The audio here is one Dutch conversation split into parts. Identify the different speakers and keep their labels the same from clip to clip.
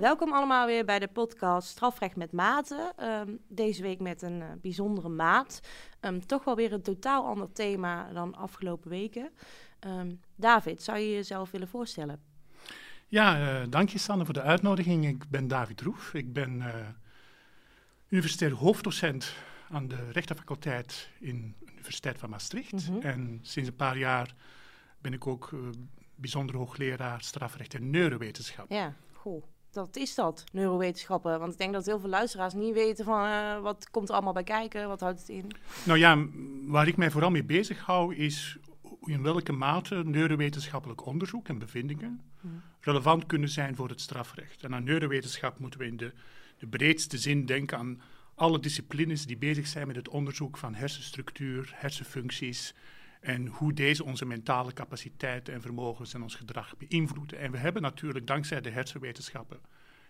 Speaker 1: Welkom allemaal weer bij de podcast Strafrecht met Maten. Ehm, deze week met een eh, bijzondere maat. Ehm, toch wel weer een totaal ander thema dan afgelopen weken. Ehm, David, zou je jezelf willen voorstellen?
Speaker 2: Ja, uh, dank je Sanne voor de uitnodiging. Ik ben David Roef. Ik ben uh, universitair hoofddocent aan de rechtenfaculteit in de Universiteit van Maastricht.
Speaker 1: Mhm.
Speaker 2: En sinds een paar jaar ben ik ook bijzonder hoogleraar strafrecht en neurowetenschap.
Speaker 1: Ja, goh. Dat is dat, neurowetenschappen. Want ik denk dat heel veel luisteraars niet weten van uh, wat komt er allemaal bij kijken, wat houdt het in?
Speaker 2: Nou ja, waar ik mij vooral mee bezig hou is in welke mate neurowetenschappelijk onderzoek en bevindingen
Speaker 1: Hmm.
Speaker 2: relevant kunnen zijn voor het strafrecht. En aan neurowetenschap moeten we in de, de breedste zin denken aan alle disciplines die bezig zijn met het onderzoek van hersenstructuur, hersenfuncties en hoe deze onze mentale capaciteiten en vermogens en ons gedrag beïnvloeden. En we hebben natuurlijk dankzij de hersenwetenschappen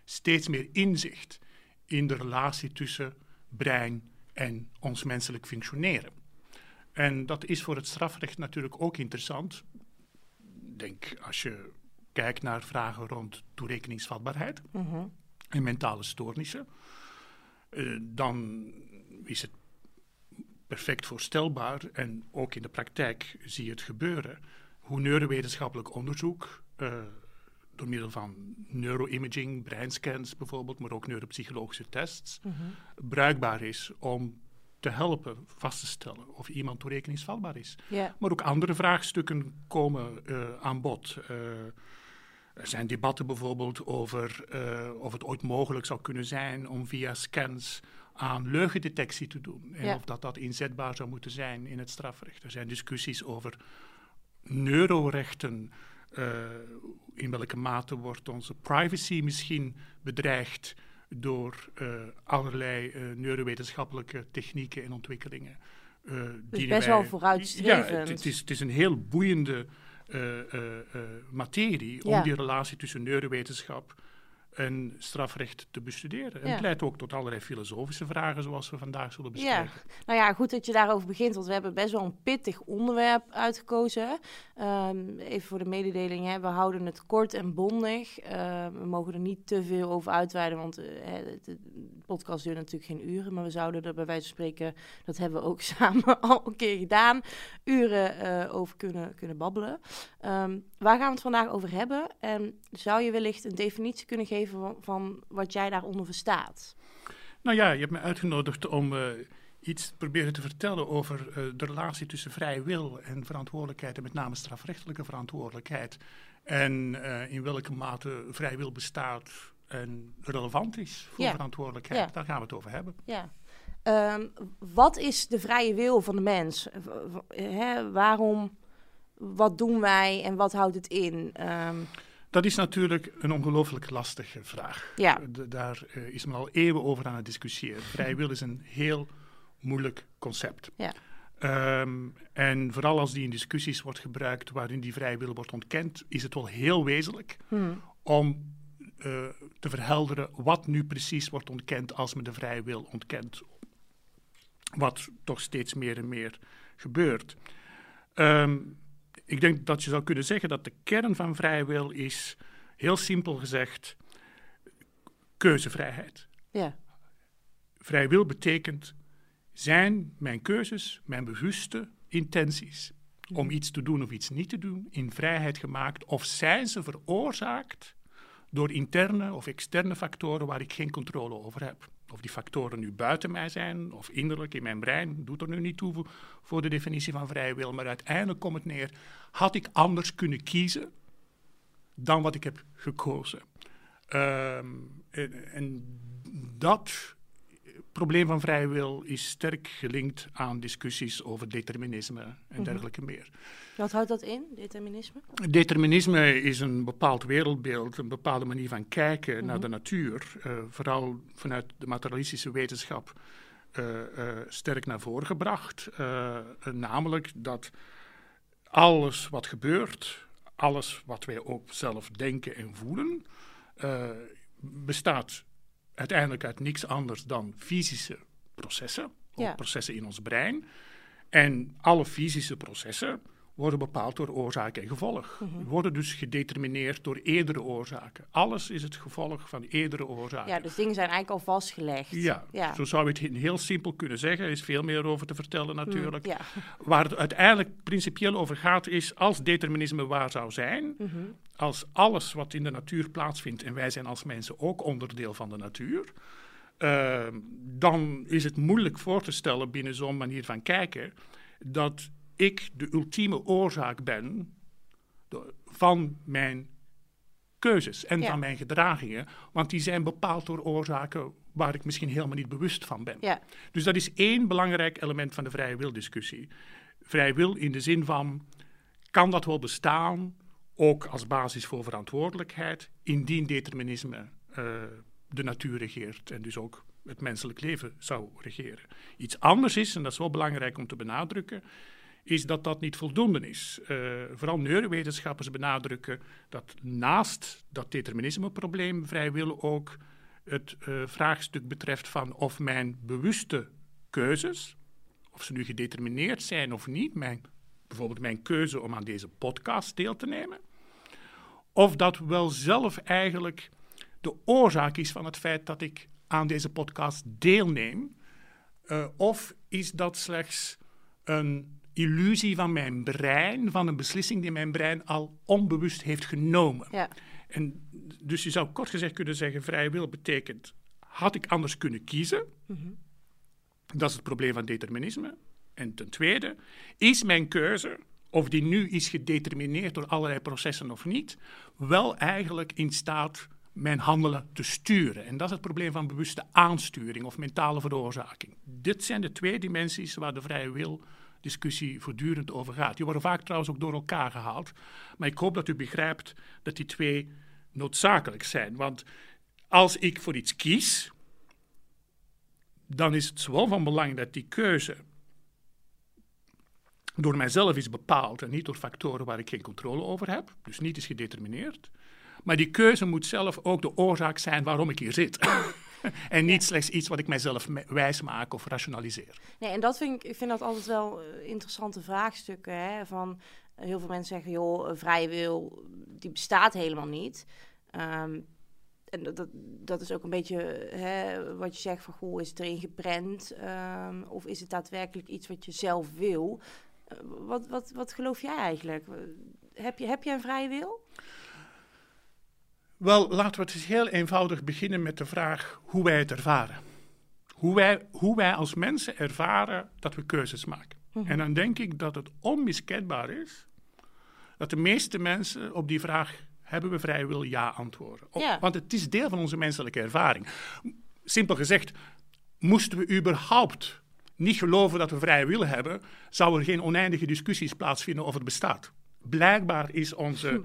Speaker 2: steeds meer inzicht in de relatie tussen brein en ons menselijk functioneren. En dat is voor het strafrecht natuurlijk ook interessant. Denk als je kijkt naar vragen rond toerekeningsvatbaarheid
Speaker 1: Mhm.
Speaker 2: en mentale stoornissen, uh, dan is het perfect voorstelbaar en ook in de praktijk zie je het gebeuren. Hoe neurowetenschappelijk onderzoek, uh, door middel van neuroimaging, breinscans bijvoorbeeld, maar ook neuropsychologische tests,
Speaker 1: Mhm.
Speaker 2: bruikbaar is om te helpen vast te stellen of iemand toerekeningsvatbaar is. Maar ook andere vraagstukken komen uh, aan bod. Uh, er zijn debatten bijvoorbeeld over uh, of het ooit mogelijk zou kunnen zijn om via scans aan leugendetectie te doen. En
Speaker 1: Ja.
Speaker 2: of dat dat inzetbaar zou moeten zijn in het strafrecht. Er zijn discussies over neurorechten. Uh, in welke mate wordt onze privacy misschien bedreigd door uh, allerlei uh, neurowetenschappelijke technieken en ontwikkelingen. Uh,
Speaker 1: Dus best wel vooruitstrevend.
Speaker 2: Ja, het, het, is, het is een heel boeiende materie om die relatie tussen neurowetenschap en strafrecht te bestuderen. En
Speaker 1: Ja.
Speaker 2: het leidt ook tot allerlei filosofische vragen, zoals we vandaag zullen
Speaker 1: Ja,
Speaker 2: bespreken.
Speaker 1: nou ja, goed dat je daarover begint, want we hebben best wel een pittig onderwerp uitgekozen. Um, even voor de mededeling, hè, we houden het kort en bondig. Uh, we mogen er niet te veel over uitweiden, want uh, de, de, podcast duurt natuurlijk geen uren. Maar we zouden er bij wijze van spreken, dat hebben we ook samen al een keer gedaan, uren uh, over kunnen, kunnen babbelen. Um, waar gaan we het vandaag over hebben? En zou je wellicht een definitie kunnen geven van, wat jij daaronder verstaat?
Speaker 2: Nou ja, je hebt me uitgenodigd om uh, iets te proberen te vertellen over uh, de relatie tussen vrije wil en verantwoordelijkheid, en met name strafrechtelijke verantwoordelijkheid. En uh, in welke mate vrije wil bestaat en relevant is voor
Speaker 1: Ja.
Speaker 2: verantwoordelijkheid.
Speaker 1: Ja.
Speaker 2: Daar gaan we het over hebben.
Speaker 1: Ja. Um, wat is de vrije wil van de mens? Hè, waarom, wat doen wij en wat houdt het in? Um,
Speaker 2: Dat is natuurlijk een ongelooflijk lastige vraag.
Speaker 1: Ja.
Speaker 2: De, daar uh, is men al eeuwen over aan het discussiëren. Vrije wil is een heel moeilijk concept.
Speaker 1: Ja.
Speaker 2: Um, en vooral als die in discussies wordt gebruikt waarin die vrije wil wordt ontkend, is het wel heel wezenlijk
Speaker 1: hmm.
Speaker 2: om uh, te verhelderen wat nu precies wordt ontkend als men de vrije wil ontkent. Wat toch steeds meer en meer gebeurt. Um, ik denk dat je zou kunnen zeggen dat de kern van vrije wil is, heel simpel gezegd, keuzevrijheid.
Speaker 1: Ja.
Speaker 2: Vrije wil betekent, zijn mijn keuzes, mijn bewuste intenties om iets te doen of iets niet te doen, in vrijheid gemaakt, of zijn ze veroorzaakt door interne of externe factoren waar ik geen controle over heb. Of die factoren nu buiten mij zijn of innerlijk in mijn brein, doet er nu niet toe voor de definitie van vrije wil. Maar uiteindelijk komt het neer, had ik anders kunnen kiezen dan wat ik heb gekozen? En, en, dat probleem van vrije wil is sterk gelinkt aan discussies over determinisme en
Speaker 1: Mhm.
Speaker 2: dergelijke meer.
Speaker 1: Wat houdt dat in, determinisme?
Speaker 2: Determinisme is een bepaald wereldbeeld, een bepaalde manier van kijken
Speaker 1: Mhm.
Speaker 2: naar de natuur, uh, vooral vanuit de materialistische wetenschap uh, uh, sterk naar voren gebracht. namelijk dat alles wat gebeurt, alles wat wij ook zelf denken en voelen, bestaat uiteindelijk uit niks anders dan fysische processen,
Speaker 1: Ja.
Speaker 2: processen in ons brein. En alle fysische processen worden bepaald door oorzaak en gevolg. Worden dus gedetermineerd door eerdere oorzaken. Alles is het gevolg van eerdere oorzaken.
Speaker 1: Ja, dus dingen zijn eigenlijk al vastgelegd.
Speaker 2: Ja,
Speaker 1: Ja.
Speaker 2: zo zou je het heel simpel kunnen zeggen. Er is veel meer over te vertellen natuurlijk.
Speaker 1: Ja.
Speaker 2: Waar het uiteindelijk principieel over gaat is, als determinisme waar zou zijn, als alles wat in de natuur plaatsvindt, en wij zijn als mensen ook onderdeel van de natuur, eh, dan is het moeilijk voor te stellen binnen zo'n manier van kijken dat ik de ultieme oorzaak ben van mijn keuzes en
Speaker 1: Ja.
Speaker 2: van mijn gedragingen, want die zijn bepaald door oorzaken waar ik misschien helemaal niet bewust van ben.
Speaker 1: Ja.
Speaker 2: Dus dat is één belangrijk element van de vrije wildiscussie. Vrije wil in de zin van, kan dat wel bestaan, ook als basis voor verantwoordelijkheid, indien determinisme eh, de natuur regeert en dus ook het menselijk leven zou regeren. Iets anders is, en dat is wel belangrijk om te benadrukken, is dat dat niet voldoende is. Eh, vooral neurowetenschappers benadrukken dat naast dat determinismeprobleem vrij wil ook het eh, vraagstuk betreft van of mijn bewuste keuzes, of ze nu gedetermineerd zijn of niet, mijn, bijvoorbeeld mijn keuze om aan deze podcast deel te nemen, of dat wel zelf eigenlijk de oorzaak is van het feit dat ik aan deze podcast deelneem, eh, of is dat slechts een illusie van mijn brein, van een beslissing die mijn brein al onbewust heeft genomen.
Speaker 1: Ja.
Speaker 2: En dus je zou kort gezegd kunnen zeggen, vrije wil betekent, had ik anders kunnen kiezen? Dat is het probleem van determinisme. En ten tweede, is mijn keuze, of die nu is gedetermineerd door allerlei processen of niet, wel eigenlijk in staat mijn handelen te sturen? En dat is het probleem van bewuste aansturing of mentale veroorzaking. Dit zijn de twee dimensies waar de vrije wil discussie voortdurend over gaat. Die worden vaak trouwens ook door elkaar gehaald. Maar ik hoop dat u begrijpt dat die twee noodzakelijk zijn. Want als ik voor iets kies, dan is het zowel van belang dat die keuze door mijzelf is bepaald en niet door factoren waar ik geen controle over heb, dus niet is gedetermineerd. Maar die keuze moet zelf ook de oorzaak zijn waarom ik hier zit. en niet slechts iets wat ik mijzelf wijs maak of rationaliseer.
Speaker 1: Nee, en dat vind ik, ik vind dat altijd wel eh, interessante vraagstukken. Hè? Van, eh, heel veel mensen zeggen, joh, een vrije wil, die bestaat helemaal niet. Ehm, en dat, dat, dat is ook een beetje hè, wat je zegt van, goh, is het erin geprent? Ehm, of is het daadwerkelijk iets wat je zelf wil? Eh, wat, wat, wat geloof jij eigenlijk? Eh, Heb je, heb je een vrije wil?
Speaker 2: Wel, laten we het eens heel eenvoudig beginnen met de vraag hoe wij het ervaren. Hoe wij, hoe wij als mensen ervaren dat we keuzes maken. En dan denk ik dat het onmiskenbaar is dat de meeste mensen op die vraag hebben we vrije wil ja antwoorden. Want het is deel van onze menselijke ervaring. Simpel gezegd, moesten we überhaupt niet geloven dat we vrije wil hebben, zou er geen oneindige discussies plaatsvinden of het bestaat. Blijkbaar is onze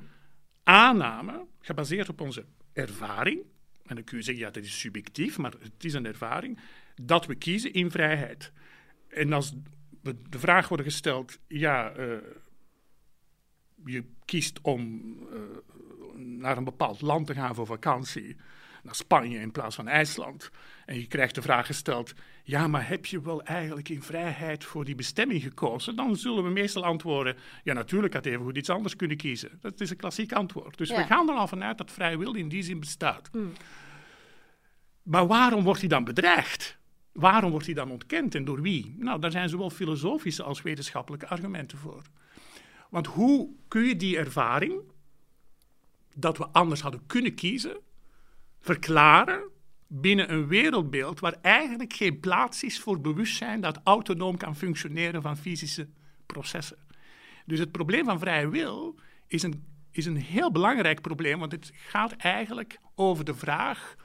Speaker 2: aanname gebaseerd op onze ervaring. En dan kun je zeggen, ja, dat is subjectief, maar het is een ervaring. Dat we kiezen in vrijheid. En als de vraag worden gesteld, ja, eh, je kiest om eh, naar een bepaald land te gaan voor vakantie, naar Spanje in plaats van IJsland. En je krijgt de vraag gesteld, ja, maar heb je wel eigenlijk in vrijheid voor die bestemming gekozen? Dan zullen we meestal antwoorden, ja, natuurlijk had even goed iets anders kunnen kiezen. Dat is een klassiek antwoord. Dus
Speaker 1: Ja.
Speaker 2: we gaan er al vanuit dat vrije wil in die zin bestaat. Maar waarom wordt hij dan bedreigd? Waarom wordt hij dan ontkend en door wie? Nou, daar zijn zowel filosofische als wetenschappelijke argumenten voor. Want hoe kun je die ervaring, dat we anders hadden kunnen kiezen, verklaren binnen een wereldbeeld waar eigenlijk geen plaats is voor bewustzijn dat autonoom kan functioneren van fysische processen? Dus het probleem van vrije wil is een, is een heel belangrijk probleem, want het gaat eigenlijk over de vraag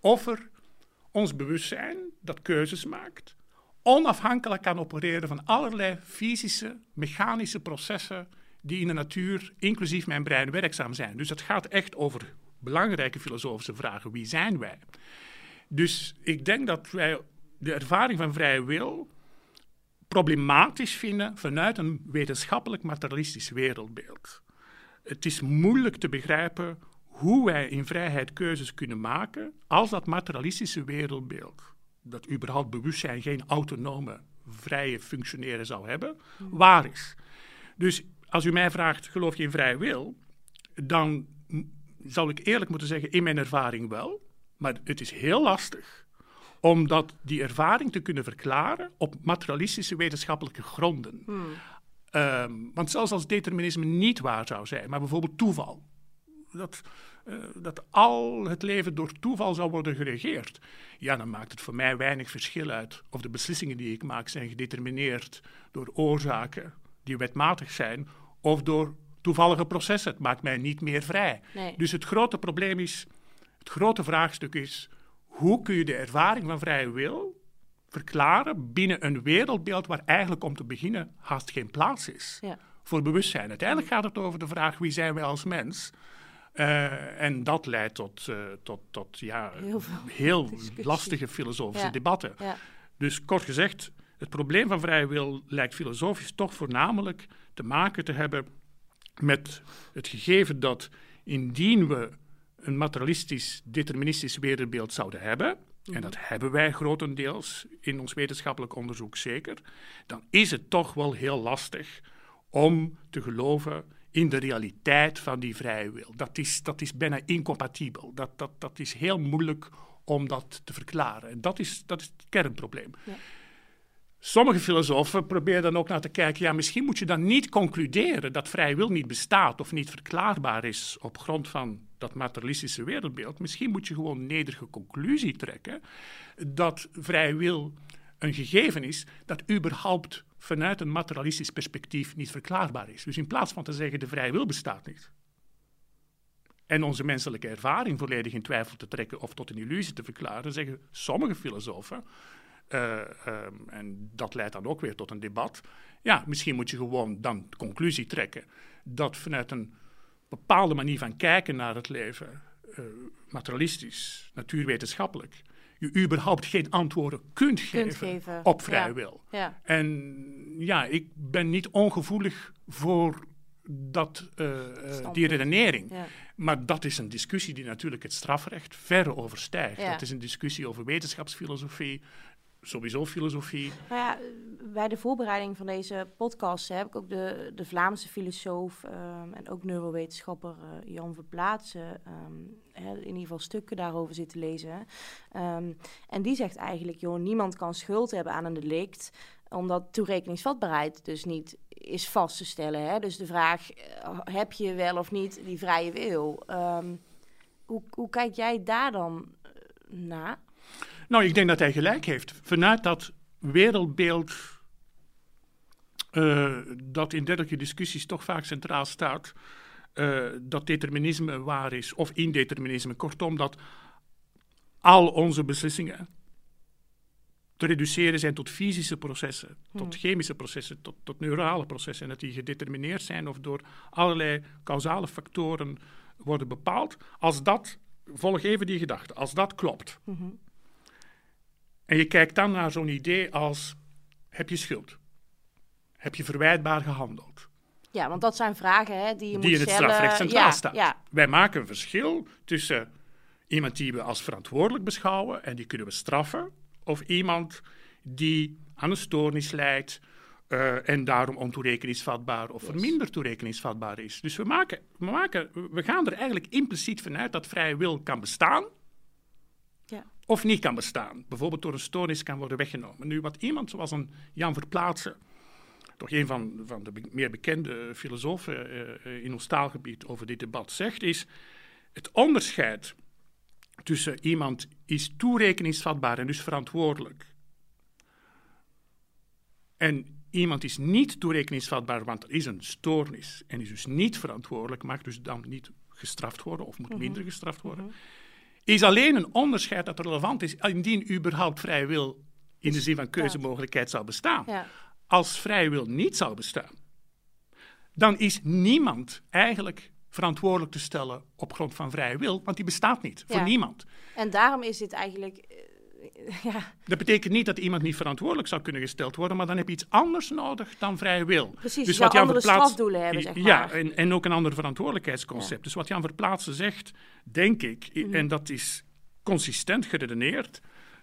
Speaker 2: of er ons bewustzijn dat keuzes maakt, onafhankelijk kan opereren van allerlei fysische, mechanische processen die in de natuur, inclusief mijn brein, werkzaam zijn. Dus het gaat echt over belangrijke filosofische vragen. Wie zijn wij? Dus ik denk dat wij de ervaring van vrije wil problematisch vinden vanuit een wetenschappelijk materialistisch wereldbeeld. Het is moeilijk te begrijpen hoe wij in vrijheid keuzes kunnen maken als dat materialistische wereldbeeld, dat überhaupt bewustzijn geen autonome, vrije functioneren zou hebben, waar is. Dus als u mij vraagt, geloof je in vrije wil? Dan zal ik eerlijk moeten zeggen, in mijn ervaring wel. Maar het is heel lastig om dat, die ervaring te kunnen verklaren op materialistische wetenschappelijke gronden. Ehm, want zelfs als determinisme niet waar zou zijn, maar bijvoorbeeld toeval. Dat, eh, dat al het leven door toeval zou worden geregeerd. Ja, dan maakt het voor mij weinig verschil uit of de beslissingen die ik maak zijn gedetermineerd door oorzaken die wetmatig zijn of door toevallige processen. Het maakt mij niet meer vrij.
Speaker 1: Nee.
Speaker 2: Dus het grote probleem is, het grote vraagstuk is, hoe kun je de ervaring van vrije wil verklaren binnen een wereldbeeld waar eigenlijk om te beginnen haast geen plaats is
Speaker 1: Ja.
Speaker 2: voor bewustzijn. Uiteindelijk gaat het over de vraag wie zijn wij als mens. Eh, en dat leidt tot, eh, tot, tot ja,
Speaker 1: Heel
Speaker 2: lastige filosofische
Speaker 1: Ja.
Speaker 2: debatten.
Speaker 1: Ja.
Speaker 2: Dus kort gezegd, het probleem van vrije wil lijkt filosofisch toch voornamelijk te maken te hebben met het gegeven dat indien we een materialistisch, deterministisch wereldbeeld zouden hebben, en dat hebben wij grotendeels in ons wetenschappelijk onderzoek zeker, dan is het toch wel heel lastig om te geloven in de realiteit van die vrije wil. Dat is, dat is bijna incompatibel. Dat, dat, dat is heel moeilijk om dat te verklaren. En dat is, dat is het kernprobleem.
Speaker 1: Ja.
Speaker 2: Sommige filosofen proberen dan ook naar te kijken, ja, misschien moet je dan niet concluderen dat vrije wil niet bestaat of niet verklaarbaar is op grond van dat materialistische wereldbeeld. Misschien moet je gewoon een nederige conclusie trekken dat vrije wil een gegeven is dat überhaupt vanuit een materialistisch perspectief niet verklaarbaar is. Dus in plaats van te zeggen de vrije wil bestaat niet en onze menselijke ervaring volledig in twijfel te trekken of tot een illusie te verklaren, zeggen sommige filosofen, eh, ehm, en dat leidt dan ook weer tot een debat, ja, misschien moet je gewoon dan de conclusie trekken dat vanuit een bepaalde manier van kijken naar het leven, eh, materialistisch, natuurwetenschappelijk, je überhaupt geen antwoorden kunt geven,
Speaker 1: geven,
Speaker 2: op vrije
Speaker 1: ja.
Speaker 2: wil.
Speaker 1: Ja.
Speaker 2: En ja, ik ben niet ongevoelig voor dat, eh, die redenering.
Speaker 1: Ja.
Speaker 2: Maar dat is een discussie die natuurlijk het strafrecht ver overstijgt.
Speaker 1: Ja.
Speaker 2: Dat is een discussie over wetenschapsfilosofie, sowieso filosofie.
Speaker 1: Nou ja, bij de voorbereiding van deze podcast heb ik ook de, de Vlaamse filosoof ehm, en ook neurowetenschapper eh, Jan Verplaatsen ehm, in ieder geval stukken daarover zitten lezen. Ehm, en die zegt eigenlijk, joh, niemand kan schuld hebben aan een delict, omdat toerekeningsvatbaarheid dus niet is vast te stellen. Hè? Dus de vraag, eh, heb je wel of niet die vrije wil? Hoe, hoe kijk jij daar dan eh, naar?
Speaker 2: Nou, ik denk dat hij gelijk heeft. Vanuit dat wereldbeeld eh, dat in dergelijke discussies toch vaak centraal staat, eh, dat determinisme waar is, of indeterminisme. Kortom, dat al onze beslissingen te reduceren zijn tot fysische processen, tot chemische processen, tot, tot neurale processen. En dat die gedetermineerd zijn of door allerlei causale factoren worden bepaald. Als dat, volg even die gedachte, als dat klopt. En je kijkt dan naar zo'n idee als: heb je schuld? Heb je verwijtbaar gehandeld?
Speaker 1: Ja, want dat zijn vragen hè, die je
Speaker 2: die in het
Speaker 1: stellen.
Speaker 2: strafrecht centraal
Speaker 1: ja. Ja,
Speaker 2: Wij maken een verschil tussen iemand die we als verantwoordelijk beschouwen en die kunnen we straffen, of iemand die aan een stoornis lijdt eh, en daarom ontoerekeningsvatbaar of verminderd toerekeningsvatbaar is. Dus we, maken, we, maken, we gaan er eigenlijk impliciet vanuit dat vrije wil kan bestaan. Of niet kan bestaan. Bijvoorbeeld door een stoornis kan worden weggenomen. Nu, wat iemand zoals een Jan Verplaatsen, toch een van, van de meer bekende filosofen eh, eh, in ons taalgebied over dit debat zegt, is het onderscheid tussen iemand is toerekeningsvatbaar en dus verantwoordelijk en iemand is niet toerekeningsvatbaar, want er is een stoornis en is dus niet verantwoordelijk, mag dus dan niet gestraft worden of moet minder gestraft worden, is alleen een onderscheid dat relevant is indien überhaupt vrije wil in de zin van keuzemogelijkheid zou bestaan.
Speaker 1: Ja.
Speaker 2: Als vrije wil niet zou bestaan, dan is niemand eigenlijk verantwoordelijk te stellen op grond van vrije wil, want die bestaat niet voor niemand.
Speaker 1: En daarom is dit eigenlijk... ja,
Speaker 2: Dat betekent niet dat iemand niet verantwoordelijk zou kunnen gesteld worden, maar dan heb je iets anders nodig dan vrije wil.
Speaker 1: precies,
Speaker 2: Dus
Speaker 1: je zou
Speaker 2: Jan
Speaker 1: andere
Speaker 2: Verplaats-
Speaker 1: strafdoelen hebben, zeg
Speaker 2: Ja,
Speaker 1: maar.
Speaker 2: en, en ook een ander verantwoordelijkheidsconcept. Dus wat Jan Verplaatsen zegt, denk ik,
Speaker 1: Mhm.
Speaker 2: en dat is consistent geredeneerd.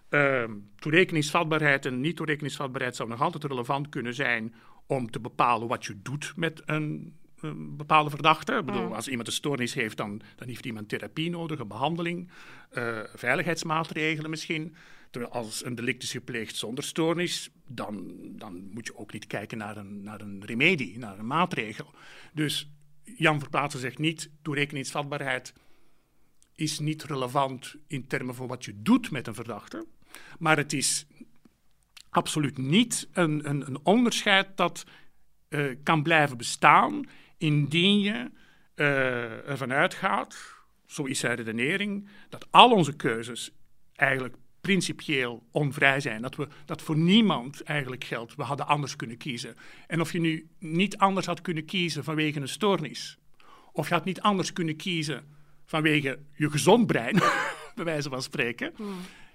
Speaker 2: ehm, toerekeningsvatbaarheid en niet-toerekeningsvatbaarheid zou nog altijd relevant kunnen zijn om te bepalen wat je doet met een een bepaalde verdachte. Ik bedoel,
Speaker 1: Mm.
Speaker 2: Als iemand een stoornis heeft, dan, dan heeft iemand therapie nodig, een behandeling, eh, veiligheidsmaatregelen misschien. Terwijl als een delict is gepleegd zonder stoornis, dan, dan moet je ook niet kijken naar een, naar een remedie, naar een maatregel. Dus Jan Verplaatsen zegt niet, toerekeningsvatbaarheid is niet relevant in termen van wat je doet met een verdachte. Maar het is absoluut niet een, een, een onderscheid dat eh, kan blijven bestaan indien je eh, ervan uitgaat, zo is zijn redenering, dat al onze keuzes eigenlijk principieel onvrij zijn. Dat, we, dat voor niemand eigenlijk geldt, we hadden anders kunnen kiezen. En of je nu niet anders had kunnen kiezen vanwege een stoornis, of je had niet anders kunnen kiezen vanwege je gezond brein, bij wijze van spreken.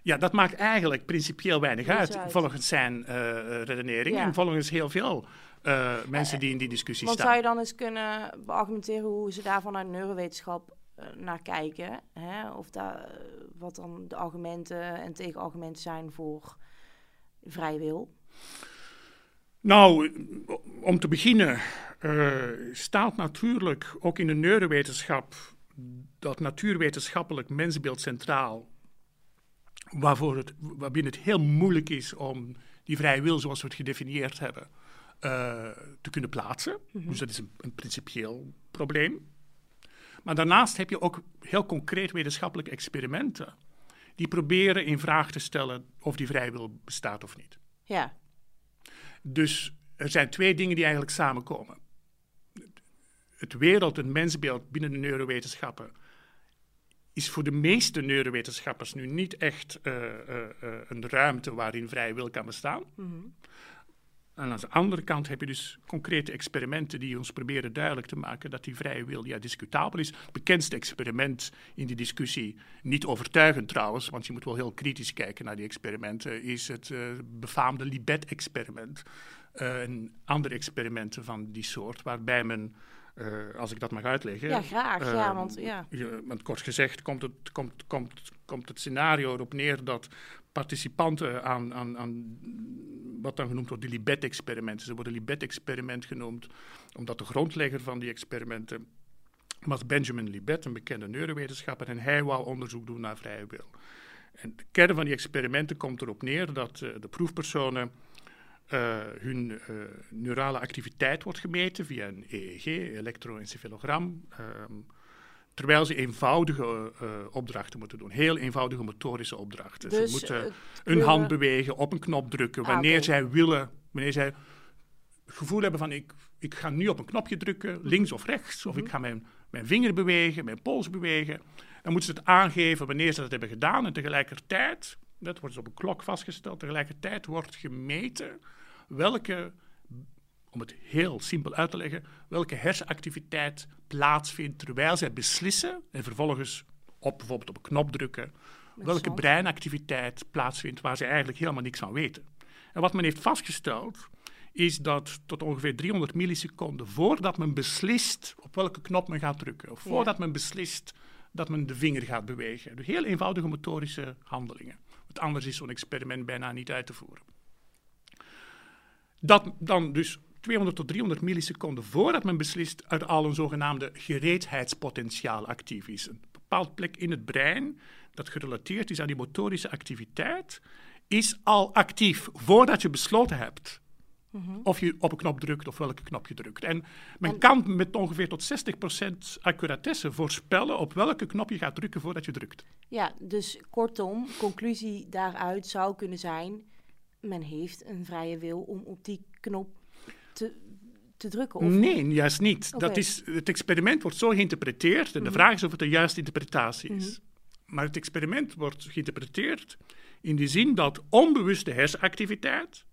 Speaker 2: Ja, dat maakt eigenlijk principieel weinig uit,
Speaker 1: uit.
Speaker 2: volgens zijn eh, redenering
Speaker 1: Ja.
Speaker 2: en volgens heel veel eh, mensen die in die discussie
Speaker 1: Want
Speaker 2: staan.
Speaker 1: zou je dan eens kunnen beargumenteren hoe ze daar vanuit neurowetenschap eh, naar kijken? Hè? Of daar, eh, wat dan de argumenten en tegenargumenten zijn voor vrije wil?
Speaker 2: Nou, om te beginnen eh, staat natuurlijk ook in de neurowetenschap dat natuurwetenschappelijk mensbeeld centraal, waarvoor het, waarbinnen het heel moeilijk is om die vrije wil zoals we het gedefinieerd hebben eh, te kunnen plaatsen. Dus dat is een, een principieel probleem. Maar daarnaast heb je ook heel concreet wetenschappelijke experimenten die proberen in vraag te stellen of die vrije wil bestaat of niet.
Speaker 1: Ja,
Speaker 2: Dus er zijn twee dingen die eigenlijk samenkomen. Het wereld- en mensbeeld binnen de neurowetenschappen is voor de meeste neurowetenschappers nu niet echt eh, eh, een ruimte waarin vrije wil kan bestaan. En aan de andere kant heb je dus concrete experimenten die ons proberen duidelijk te maken dat die vrije wil ja, discutabel is. Het bekendste experiment in die discussie, niet overtuigend trouwens, want je moet wel heel kritisch kijken naar die experimenten, is het eh, befaamde Libet-experiment. Eh, en andere experimenten van die soort, waarbij men, eh, als ik dat mag uitleggen.
Speaker 1: ja graag. ja,
Speaker 2: eh,
Speaker 1: want ja.
Speaker 2: je- want kort gezegd komt het, komt, komt, komt het scenario erop neer dat participanten aan, aan, aan wat dan genoemd wordt de Libet-experimenten. Ze worden Libet-experiment genoemd omdat de grondlegger van die experimenten was Benjamin Libet, een bekende neurowetenschapper, en hij wou onderzoek doen naar vrije wil. En de kern van die experimenten komt erop neer dat eh, de proefpersonen eh, hun eh, neurale activiteit wordt gemeten via een EEG, elektroencefalogram, ehm, terwijl ze eenvoudige eh, opdrachten moeten doen. Heel eenvoudige motorische opdrachten.
Speaker 1: Dus,
Speaker 2: ze moeten
Speaker 1: eh,
Speaker 2: een
Speaker 1: kleuren-
Speaker 2: hand bewegen, op een knop drukken,
Speaker 1: Ah,
Speaker 2: wanneer zij willen, wanneer zij het gevoel hebben van ik, ik ga nu op een knopje drukken, links of rechts, of ik ga mijn, mijn vinger bewegen, mijn pols bewegen. Dan moeten ze het aangeven wanneer ze dat hebben gedaan en tegelijkertijd, dat wordt dus op een klok vastgesteld, tegelijkertijd wordt gemeten welke, om het heel simpel uit te leggen, welke hersenactiviteit plaatsvindt terwijl zij beslissen en vervolgens op bijvoorbeeld op een knop drukken, welke
Speaker 1: zand.
Speaker 2: breinactiviteit plaatsvindt waar ze eigenlijk helemaal niks van weten. En wat men heeft vastgesteld, is dat tot ongeveer 300 milliseconden voordat men beslist op welke knop men gaat drukken, of
Speaker 1: Ja.
Speaker 2: voordat men beslist dat men de vinger gaat bewegen. Dus heel eenvoudige motorische handelingen. Anders is zo'n experiment bijna niet uit te voeren. Dat dan dus 200 tot 300 milliseconden voordat men beslist er al een zogenaamde gereedheidspotentiaal actief is. Een bepaald plek in het brein dat gerelateerd is aan die motorische activiteit, is al actief voordat je besloten hebt of je op een knop drukt of welke knop je drukt. En men
Speaker 1: En-
Speaker 2: kan met ongeveer tot 60% accuratesse voorspellen op welke knop je gaat drukken voordat je drukt.
Speaker 1: Ja, dus kortom, conclusie daaruit zou kunnen zijn: men heeft een vrije wil om op die knop te, te drukken. Of
Speaker 2: Nee, juist niet. Dat is, het experiment wordt zo geïnterpreteerd en de vraag is of het de juiste interpretatie is. Maar het experiment wordt geïnterpreteerd in de zin dat onbewuste hersenactiviteit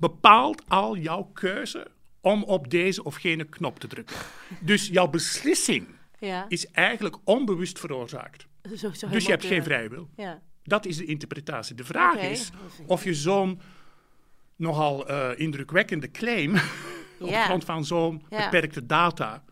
Speaker 2: bepaalt al jouw keuze om op deze of gene knop te drukken. Dus jouw beslissing
Speaker 1: Ja,
Speaker 2: is eigenlijk onbewust veroorzaakt.
Speaker 1: zo
Speaker 2: Dus je hebt geen vrije wil.
Speaker 1: Ja,
Speaker 2: Dat is de interpretatie. De vraag is of je zo'n nogal eh, indrukwekkende claim op grond van zo'n beperkte data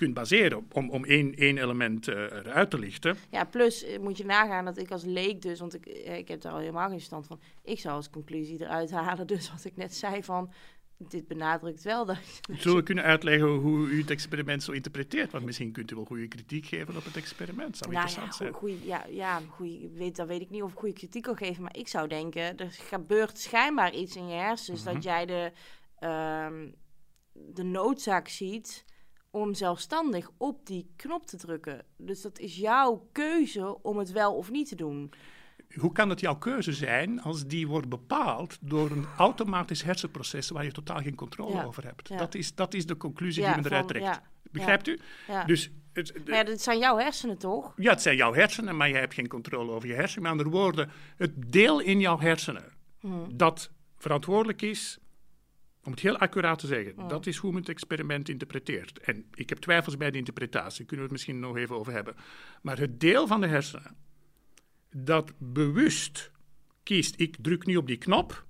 Speaker 2: kunt baseren. Om, om één, één element eh, eruit te lichten.
Speaker 1: ja, plus eh, moet je nagaan dat ik als leek dus, want ik, eh, ik heb daar al helemaal geen stand van. Ik zou als conclusie eruit halen, dus wat ik net zei van, dit benadrukt wel dat...
Speaker 2: Zullen we kunnen uitleggen hoe u het experiment zo interpreteert? Want misschien kunt u wel goede kritiek geven op het experiment. Zou
Speaker 1: Nou
Speaker 2: interessant
Speaker 1: ja,
Speaker 2: zijn.
Speaker 1: goeie, ja, ja goeie, weet, dan weet ik niet of ik goede kritiek kan geven. Maar ik zou denken, er gebeurt schijnbaar iets in je hersens...
Speaker 2: Mhm.
Speaker 1: dat jij de, ehm, de noodzaak ziet om zelfstandig op die knop te drukken. Dus dat is jouw keuze om het wel of niet te doen.
Speaker 2: Hoe kan het jouw keuze zijn als die wordt bepaald door een automatisch hersenproces waar je totaal geen controle
Speaker 1: Ja,
Speaker 2: over hebt?
Speaker 1: ja.
Speaker 2: Dat, is, dat is de conclusie
Speaker 1: Ja,
Speaker 2: die men eruit trekt. Begrijpt u? Dus het, de-
Speaker 1: Maar ja, dat zijn jouw hersenen toch?
Speaker 2: ja, het zijn jouw hersenen, maar je hebt geen controle over je hersenen. Met andere woorden, het deel in jouw hersenen dat verantwoordelijk is, om het heel accuraat te zeggen, dat is hoe men het experiment interpreteert. En ik heb twijfels bij de interpretatie, kunnen we het misschien nog even over hebben. Maar het deel van de hersenen dat bewust kiest, ik druk nu op die knop,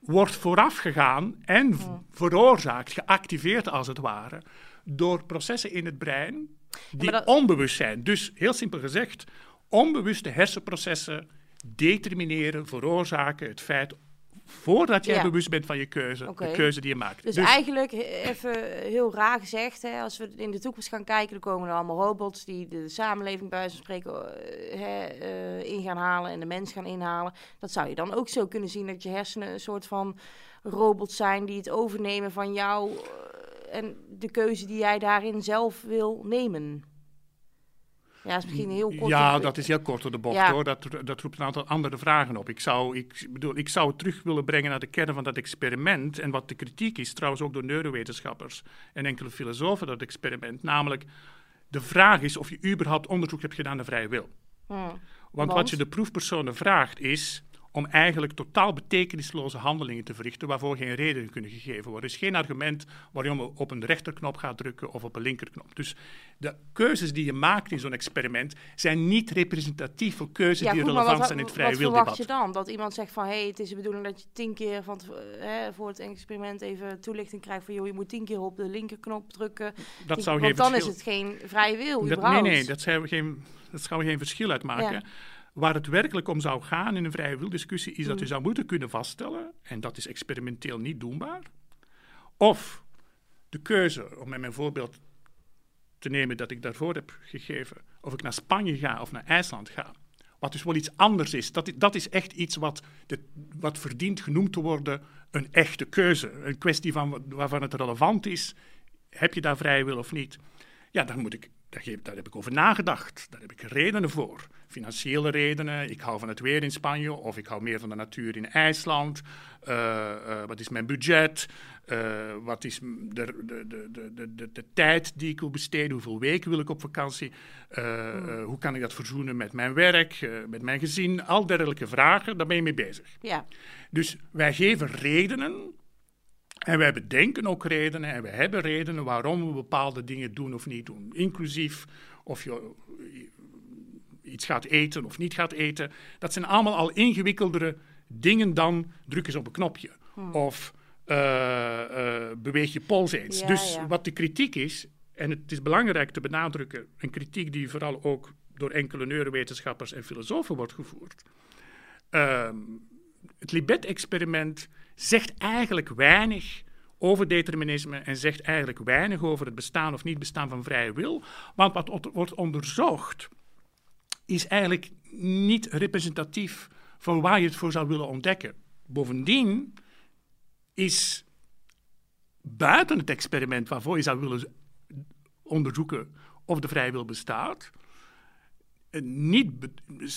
Speaker 2: wordt voorafgegaan en veroorzaakt, geactiveerd als het ware, door processen in het brein die
Speaker 1: dat-
Speaker 2: onbewust zijn. Dus heel simpel gezegd, onbewuste hersenprocessen determineren, veroorzaken het feit, voordat jij
Speaker 1: Ja.
Speaker 2: bewust bent van je keuze, de keuze die je maakt.
Speaker 1: Dus, eigenlijk, he- even heel raar gezegd, hè, als we in de toekomst gaan kijken, dan komen er allemaal robots die de samenleving bij wijze van spreken eh, hè, eh, in gaan halen en de mens gaan inhalen. Dat zou je dan ook zo kunnen zien dat je hersenen een soort van robots zijn die het overnemen van jou eh, en de keuze die jij daarin zelf wil nemen. Ja, is misschien heel kort.
Speaker 2: Ja, dat is heel kort door de bocht
Speaker 1: Ja.
Speaker 2: hoor. Dat, dat roept een aantal andere vragen op. Ik zou, ik, bedoel, ik zou het terug willen brengen naar de kern van dat experiment. En wat de kritiek is, trouwens ook door neurowetenschappers en enkele filosofen, dat experiment. Namelijk, de vraag is of je überhaupt onderzoek hebt gedaan naar vrije wil. Want,
Speaker 1: Want?
Speaker 2: wat je de proefpersonen vraagt is om eigenlijk totaal betekenisloze handelingen te verrichten waarvoor geen redenen kunnen gegeven worden. Er is geen argument waarom je op een rechterknop gaat drukken of op een linkerknop. Dus de keuzes die je maakt in zo'n experiment zijn niet representatief voor keuzes die
Speaker 1: goed,
Speaker 2: relevant
Speaker 1: wat,
Speaker 2: zijn in het
Speaker 1: wat
Speaker 2: vrije
Speaker 1: verwacht
Speaker 2: wildebat.
Speaker 1: je dan? Dat iemand zegt van, hé, hey, het is de bedoeling dat je tien keer van hè, voor het experiment even toelichting krijgt van, joh, je moet tien keer op de linkerknop drukken.
Speaker 2: Dat
Speaker 1: Tien-
Speaker 2: zou
Speaker 1: want
Speaker 2: geen
Speaker 1: dan
Speaker 2: verschil...
Speaker 1: is het geen vrije wil,
Speaker 2: Dat, nee, nee, dat zou geen, dat zou geen verschil uitmaken.
Speaker 1: Ja.
Speaker 2: Waar het werkelijk om zou gaan in een vrije wildiscussie is dat je zou moeten kunnen vaststellen, en dat is experimenteel niet doenbaar, of de keuze, om met mijn voorbeeld te nemen dat ik daarvoor heb gegeven, of ik naar Spanje ga of naar IJsland ga, wat dus wel iets anders is. Dat, dat is echt iets wat, de, wat verdient genoemd te worden een echte keuze. Een kwestie van, wa- waarvan het relevant is, heb je daar vrije wil of niet? Ja, dan moet ik, daar, daar heb ik over nagedacht. Daar heb ik redenen voor. Financiële redenen. Ik hou van het weer in Spanje of ik hou meer van de natuur in IJsland. Eh, eh, wat is mijn budget? Eh, wat is de, de, de, de, de, de, de tijd die ik wil besteden? Hoeveel weken wil ik op vakantie? Eh, hoe kan ik dat verzoenen met mijn werk, met mijn gezin? Al dergelijke vragen, daar ben je mee bezig.
Speaker 1: Ja,
Speaker 2: Dus wij geven redenen en wij bedenken ook redenen en we hebben redenen waarom we bepaalde dingen doen of niet doen. Inclusief of je iets gaat eten of niet gaat eten. Dat zijn allemaal al ingewikkeldere dingen dan druk eens op een knopje. Of eh, eh, beweeg je pols eens.
Speaker 1: Ja,
Speaker 2: dus
Speaker 1: ja.
Speaker 2: wat de kritiek is, en het is belangrijk te benadrukken, een kritiek die vooral ook door enkele neurowetenschappers en filosofen wordt gevoerd. Ehm, het Libet-experiment zegt eigenlijk weinig over determinisme en zegt eigenlijk weinig over het bestaan of niet bestaan van vrije wil. Want wat wordt onderzocht is eigenlijk niet representatief van waar je het voor zou willen ontdekken. Bovendien is buiten het experiment waarvoor je zou willen onderzoeken of de vrije wil bestaat, eh, niet be-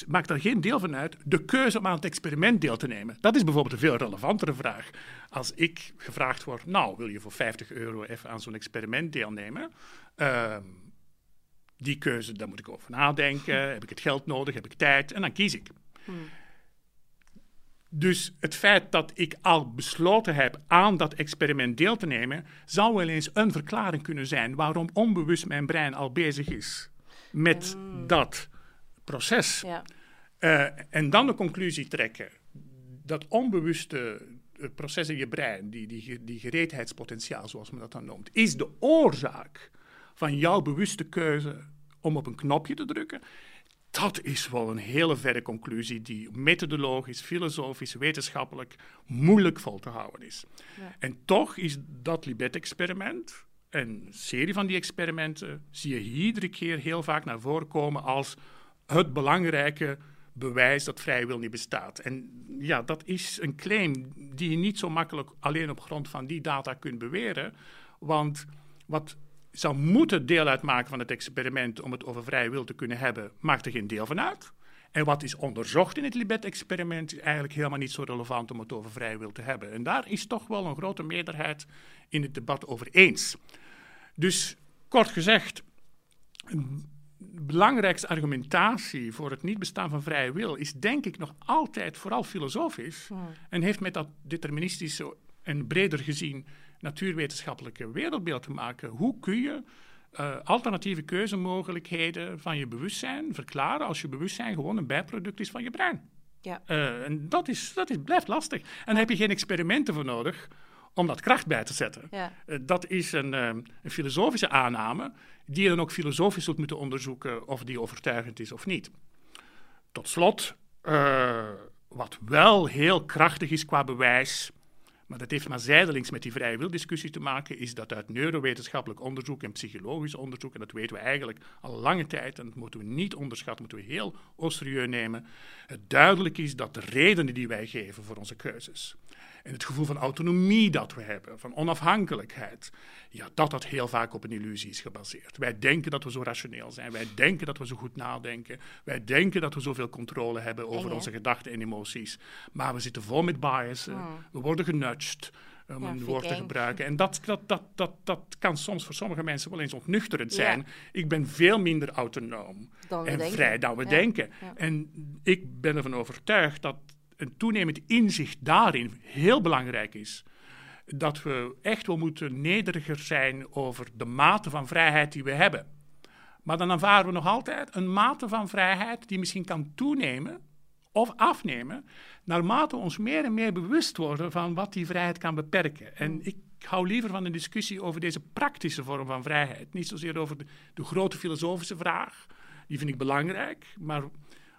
Speaker 2: maakt er geen deel van uit de keuze om aan het experiment deel te nemen. Dat is bijvoorbeeld een veel relevantere vraag. Als ik gevraagd word, nou, wil je voor 50 euro even aan zo'n experiment deelnemen? Ehm, die keuze, daar moet ik over nadenken. Heb ik het geld nodig? Heb ik tijd? En dan kies ik. Dus het feit dat ik al besloten heb aan dat experiment deel te nemen, zou wel eens een verklaring kunnen zijn waarom onbewust mijn brein al bezig is met dat proces.
Speaker 1: ja.
Speaker 2: Eh, en dan de conclusie trekken dat onbewuste eh, proces in je brein, die, die, die gereedheidspotentiaal, zoals men dat dan noemt, is de oorzaak van jouw bewuste keuze om op een knopje te drukken. dat is wel een hele verre conclusie die methodologisch, filosofisch, wetenschappelijk moeilijk vol te houden is. Ja. En toch is dat Libet-experiment, een serie van die experimenten, zie je iedere keer heel vaak naar voren komen als het belangrijke bewijs dat vrije wil niet bestaat. En ja, dat is een claim die je niet zo makkelijk alleen op grond van die data kunt beweren. Want wat zou moeten deel uitmaken van het experiment om het over vrije wil te kunnen hebben, maakt er geen deel van uit. En wat is onderzocht in het Libet-experiment is eigenlijk helemaal niet zo relevant om het over vrije wil te hebben. En daar is toch wel een grote meerderheid in het debat over eens. Dus kort gezegd, belangrijkste argumentatie voor het niet bestaan van vrije wil is denk ik nog altijd vooral filosofisch en heeft met dat deterministische en breder gezien natuurwetenschappelijke wereldbeeld te maken. Hoe kun je uh, alternatieve keuzemogelijkheden van je bewustzijn verklaren als je bewustzijn gewoon een bijproduct is van je brein? Ja. Uh, en dat, is, dat is, blijft lastig. En daar heb je geen experimenten voor nodig om dat kracht bij te zetten. Ja. Uh, dat is een, een, filosofische aanname die je dan ook filosofisch zult moeten onderzoeken of die overtuigend is of niet. Tot slot, wat wel heel krachtig is qua bewijs, maar dat heeft maar zijdelings met die vrije wildiscussie te maken, is dat uit neurowetenschappelijk onderzoek en psychologisch onderzoek, en dat weten we eigenlijk al lange tijd, en dat moeten we niet onderschatten, moeten we heel serieus nemen, het duidelijk is dat de redenen die wij geven voor onze keuzes, en het gevoel van autonomie dat we hebben, van onafhankelijkheid, ja, dat dat heel vaak op een illusie is gebaseerd. Wij denken dat we zo rationeel zijn, wij denken dat we zo goed nadenken, wij denken dat we zoveel controle hebben over onze gedachten en emoties, maar we zitten vol met bias, hmm. we worden genudged, om een woord te gebruiken. En dat, dat, dat, dat, dat kan soms voor sommige mensen wel eens ontnuchterend zijn. Ik ben veel minder autonoom en vrij dan we denken. En ik ben ervan overtuigd dat een toenemend inzicht daarin heel belangrijk is. Dat we echt wel moeten nederiger zijn over de mate van vrijheid die we hebben. Maar dan ervaren we nog altijd een mate van vrijheid die misschien kan toenemen of afnemen, naarmate we ons meer en meer bewust worden van wat die vrijheid kan beperken. En ik hou liever van een discussie over deze praktische vorm van vrijheid. Niet zozeer over de, de grote filosofische vraag, die vind ik belangrijk, maar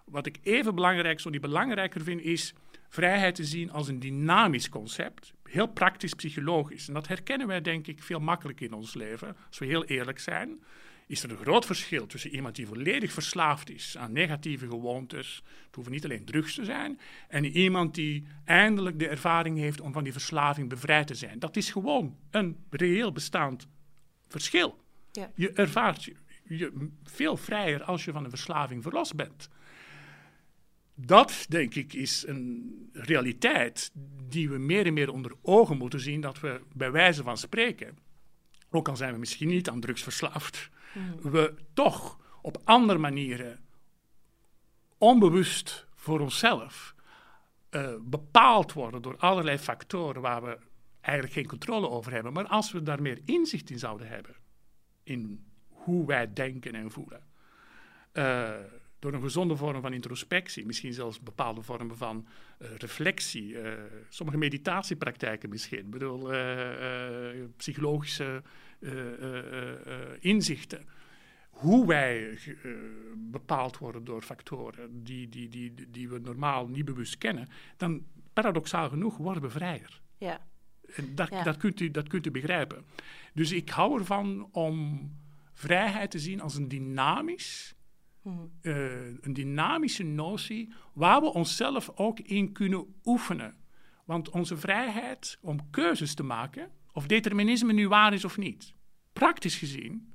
Speaker 2: wat ik even belangrijk, zo niet belangrijker vind, is vrijheid te zien als een dynamisch concept. Heel praktisch psychologisch. En dat herkennen wij, denk ik, veel makkelijker in ons leven. Als we heel eerlijk zijn, is er een groot verschil tussen iemand die volledig verslaafd is aan negatieve gewoontes. Het hoeven niet alleen drugs te zijn. En iemand die eindelijk de ervaring heeft om van die verslaving bevrijd te zijn. Dat is gewoon een reëel bestaand verschil. Ja. Je ervaart je, je veel vrijer als je van een verslaving verlost bent. Dat, denk ik, is een realiteit die we meer en meer onder ogen moeten zien. Dat we bij wijze van spreken, ook al zijn we misschien niet aan drugs verslaafd, hmm. we toch op andere manieren onbewust voor onszelf uh, bepaald worden door allerlei factoren waar we eigenlijk geen controle over hebben. Maar als we daar meer inzicht in zouden hebben, in hoe wij denken en voelen. Uh, door een gezonde vorm van introspectie, misschien zelfs bepaalde vormen van uh, reflectie, uh, sommige meditatiepraktijken misschien, ik bedoel, uh, psychologische inzichten. Hoe wij bepaald worden door factoren die, die, die, die we normaal niet bewust kennen, dan paradoxaal genoeg worden we vrijer. Ja. En dat, dat, kunt u, dat kunt u begrijpen. Dus ik hou ervan om vrijheid te zien als een dynamisch uh, een dynamische notie waar we onszelf ook in kunnen oefenen. Want onze vrijheid om keuzes te maken, of determinisme nu waar is of niet, praktisch gezien,